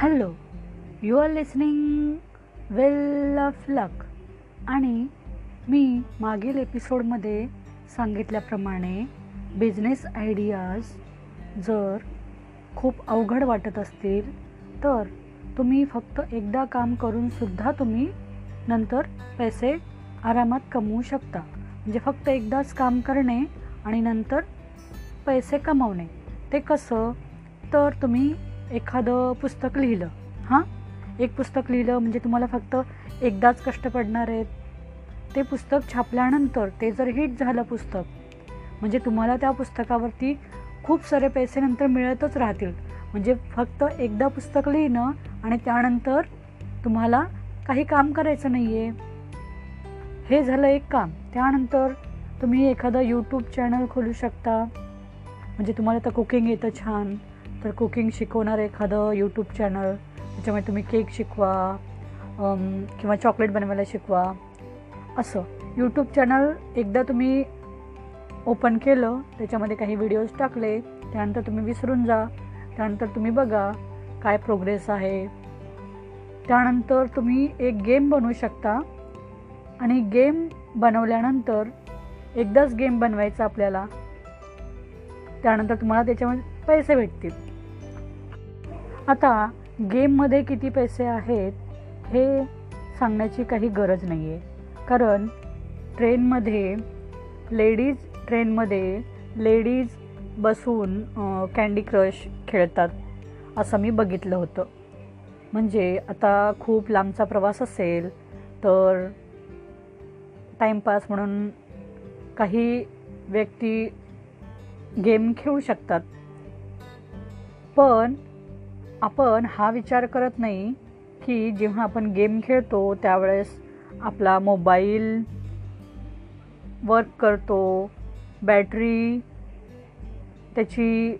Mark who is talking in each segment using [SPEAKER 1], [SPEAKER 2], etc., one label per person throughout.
[SPEAKER 1] Hello you are listening well of luck. आणि मी मागील एपिसोडमध्ये सांगितल्याप्रमाणे बिझनेस आयडियाज जर खूप अवघड वाटत असतील तर तुम्ही फक्त एकदा काम करूनसुद्धा तुम्ही नंतर पैसे आरामात कमवू शकता. म्हणजे फक्त एकदाच काम करणे आणि नंतर पैसे कमवणे. ते कसं? तर तुम्ही एखादं पुस्तक लिहिलं. हां? एक पुस्तक लिहिलं म्हणजे तुम्हाला फक्त एकदाच कष्ट पडणार आहेत. ते पुस्तक छापल्यानंतर ते जर हिट झालं पुस्तक म्हणजे तुम्हाला त्या पुस्तकावरती खूप सारे पैसे नंतर मिळतच राहतील. म्हणजे फक्त एकदा पुस्तक लिहिणं आणि त्यानंतर तुम्हाला काही काम करायचं नाही आहे हे झालं एक काम. त्यानंतर तुम्ही एखादा यूट्यूब चॅनल खोलू शकता. म्हणजे तुम्हाला तर कुकिंग येतं छान. तर कुकिंग शिकवणारं एखादं यूट्यूब चॅनल त्याच्यामुळे तुम्ही केक शिकवा किंवा चॉकलेट बनवायला शिकवा. असं. यूट्यूब चॅनल एकदा तुम्ही ओपन केलं त्याच्यामध्ये काही व्हिडिओज टाकले त्यानंतर तुम्ही विसरून जा त्यानंतर तुम्ही बघा काय प्रोग्रेस आहे. त्यानंतर तुम्ही एक गेम बनवू शकता आणि गेम बनवल्यानंतर एकदाच गेम बनवायचा आपल्याला. त्यानंतर तुम्हाला त्याच्यामध्ये पैसे भेटतील. आता गेममध्ये किती पैसे आहेत हे सांगण्याची काही गरज नाही आहे कारण ट्रेनमध्ये लेडीज ट्रेनमध्ये लेडीज बसून कँडी क्रश खेळतात असं मी बघितलं होतं. म्हणजे आता खूप लांबचा प्रवास असेल तर टाईमपास म्हणून काही व्यक्ती गेम खेळू शकतात. पण आपण हा विचार करत नाही की जेव्हा आपण गेम खेळतो त्यावेळेस आपला मोबाईल वर्क करतो बॅटरी त्याची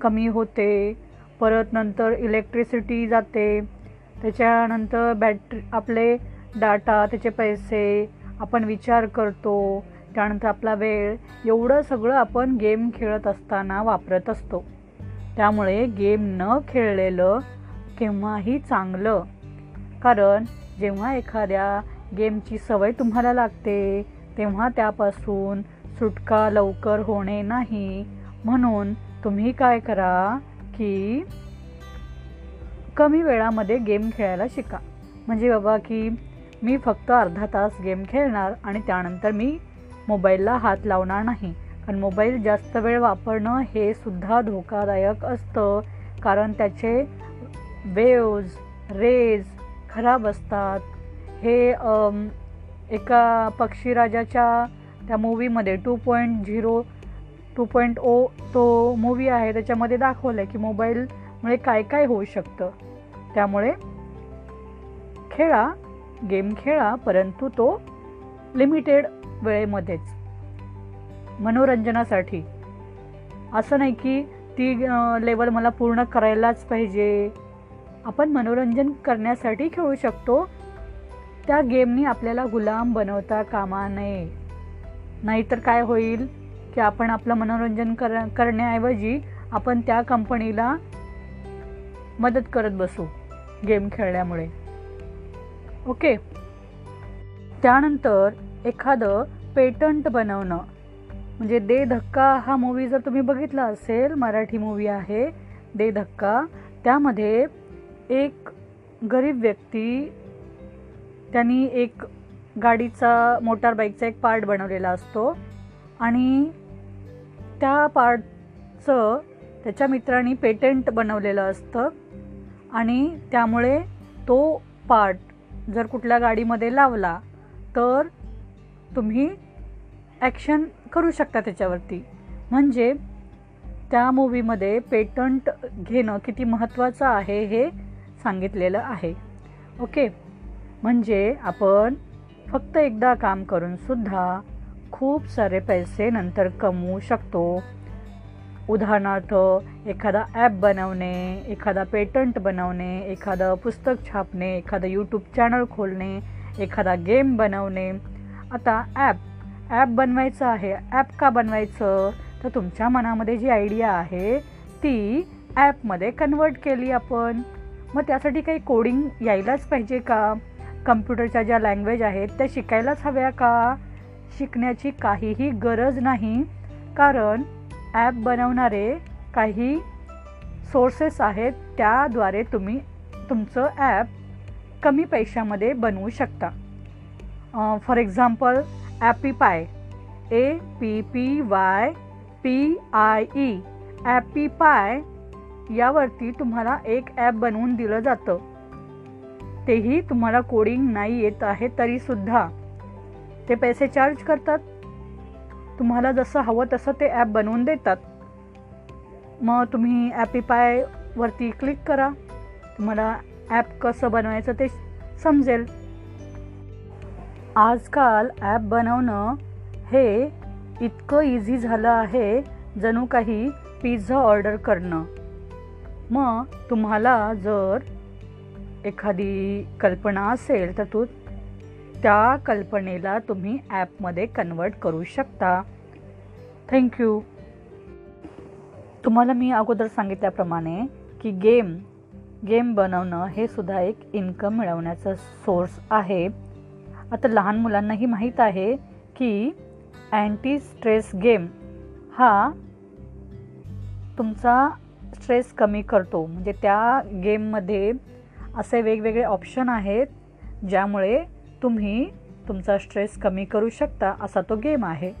[SPEAKER 1] कमी होते परत नंतर इलेक्ट्रिसिटी जाते त्याच्यानंतर बॅटरी आपले डाटा त्याचे पैसे आपण विचार करतो त्यानंतर आपला वेळ एवढं सगळं आपण गेम खेळत असताना वापरत असतो. त्यामुळे गेम न खेळलेलं केव्हाही चांगलं. कारण जेव्हा एखाद्या गेमची सवय तुम्हाला लागते तेव्हा त्यापासून सुटका लवकर होणे नाही. म्हणून तुम्ही काय करा की कमी वेळामध्ये गेम खेळायला शिका. म्हणजे बाबा की मी फक्त अर्धा तास गेम खेळणार आणि त्यानंतर मी मोबाईलला हात लावणार नाही. कारण मोबाईल जास्त वेळ वापरणं हे सुद्धा धोकादायक असतं. कारण त्याचे वेव्ज रेज खराब असतात. हे एका पक्षीराजाच्या त्या मूवीमध्ये two point zero two point O तो मूवी आहे. त्याच्यामध्ये दाखवलं आहे की मोबाईलमुळे काय काय होऊ शकतं. त्यामुळे खेळा गेम खेळा परंतु तो लिमिटेड वेळेमध्येच. मनोरंजनासाठी. असं नाही की ती लेवल मला पूर्ण करायलाच पाहिजे. आपण मनोरंजन करण्यासाठी खेळू शकतो. त्या गेमनी आपल्याला गुलाम बनवता कामा नये. नाहीतर काय होईल की आपण आपलं मनोरंजन कर करण्याऐवजी आपण त्या कंपनीला मदत करत बसू गेम खेळल्यामुळे. ओके त्यानंतर एखादं पेटंट बनवणं. म्हणजे दे धक्का हा मूवी जर तुम्ही बघितला असेल मराठी मूवी आहे दे धक्का त्यामध्ये एक गरीब व्यक्ती त्यांनी एक गाडीचा मोटार बाईकचा एक पार्ट बनवलेला असतो. आणि त्या पार्टचं त्याच्या मित्रांनी पेटंट बनवलेलं असतं. आणि त्यामुळे तो पार्ट जर कुठल्या गाडीमध्ये लावला तर तुम्ही ॲक्शन करू शकता त्याच्यावरती. म्हणजे त्या मूवीमध्ये पेटंट घेणं किती महत्त्वाचं आहे हे सांगितलेलं आहे. ओके? म्हणजे आपण फक्त एकदा काम करूनसुद्धा खूप सारे पैसे नंतर कमवू शकतो. उदाहरणार्थ एखादा ॲप बनवणे एखादा पेटंट बनवणे एखादं पुस्तक छापणे एखादं यूट्यूब चॅनल खोलणे एखादा गेम बनवणे. आता ॲप ॲप बनवायचं आहे. ॲप का बनवायचं? तर तुमच्या मनामध्ये जी आयडिया आहे ती ॲपमध्ये कन्वर्ट केली आपण. मग त्यासाठी काही कोडिंग यायलाच पाहिजे का? कम्प्युटरच्या ज्या लँग्वेज आहेत त्या शिकायलाच हव्या का? शिकण्याची काहीही गरज नाही. कारण ॲप बनवणारे काही सोर्सेस आहेत त्याद्वारे तुम्ही तुमचं ॲप कमी पैशामध्ये बनवू शकता. For example Appy Pie A P P Y P I E Appy Pie यावरती तुम्हाला एक ॲप बनवून दिलं जातं. तेही तुम्हाला कोडिंग नाही येत आहे तरीसुद्धा. ते पैसे चार्ज करतात. तुम्हाला जसं हवं तसं ते ॲप बनवून देतात. मग तुम्ही ॲपीपायवरती क्लिक करा. तुम्हाला ॲप कसं बनवायचं ते समजेल. आजकाल ॲप बनवणं हे इतकं इझी झालं आहे जणू काही पिझ्झा ऑर्डर करणं. मग तुम्हाला जर एखादी कल्पना असेल तर तू त्या कल्पनेला तुम्ही ॲपमध्ये कन्वर्ट करू शकता. थँक्यू तुम्हाला मी अगोदर सांगितल्याप्रमाणे की गेम गेम बनवणं हे सुद्धा एक इन्कम मिळवण्याचं सोर्स आहे. आता लहान मुलांनाही माहीत आहे की अँटी स्ट्रेस गेम हा तुमचा स्ट्रेस कमी करतो. म्हणजे त्या गेममध्ये असे वेगवेगळे ऑप्शन आहेत ज्यामुळे तुम्ही तुमचा स्ट्रेस कमी करू शकता असा तो गेम आहे.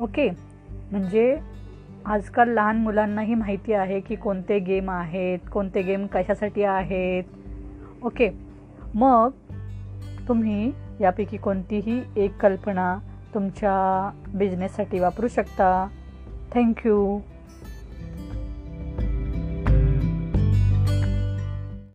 [SPEAKER 1] ओके म्हणजे आजकाल लहान मुलांनाही माहिती आहे की कोणते गेम आहेत कोणते गेम कशासाठी आहेत. ओके मग तुम्ही यापैकी कोणतीही एक कल्पना तुमच्या बिझनेससाठी वापरू शकता. थँक्यू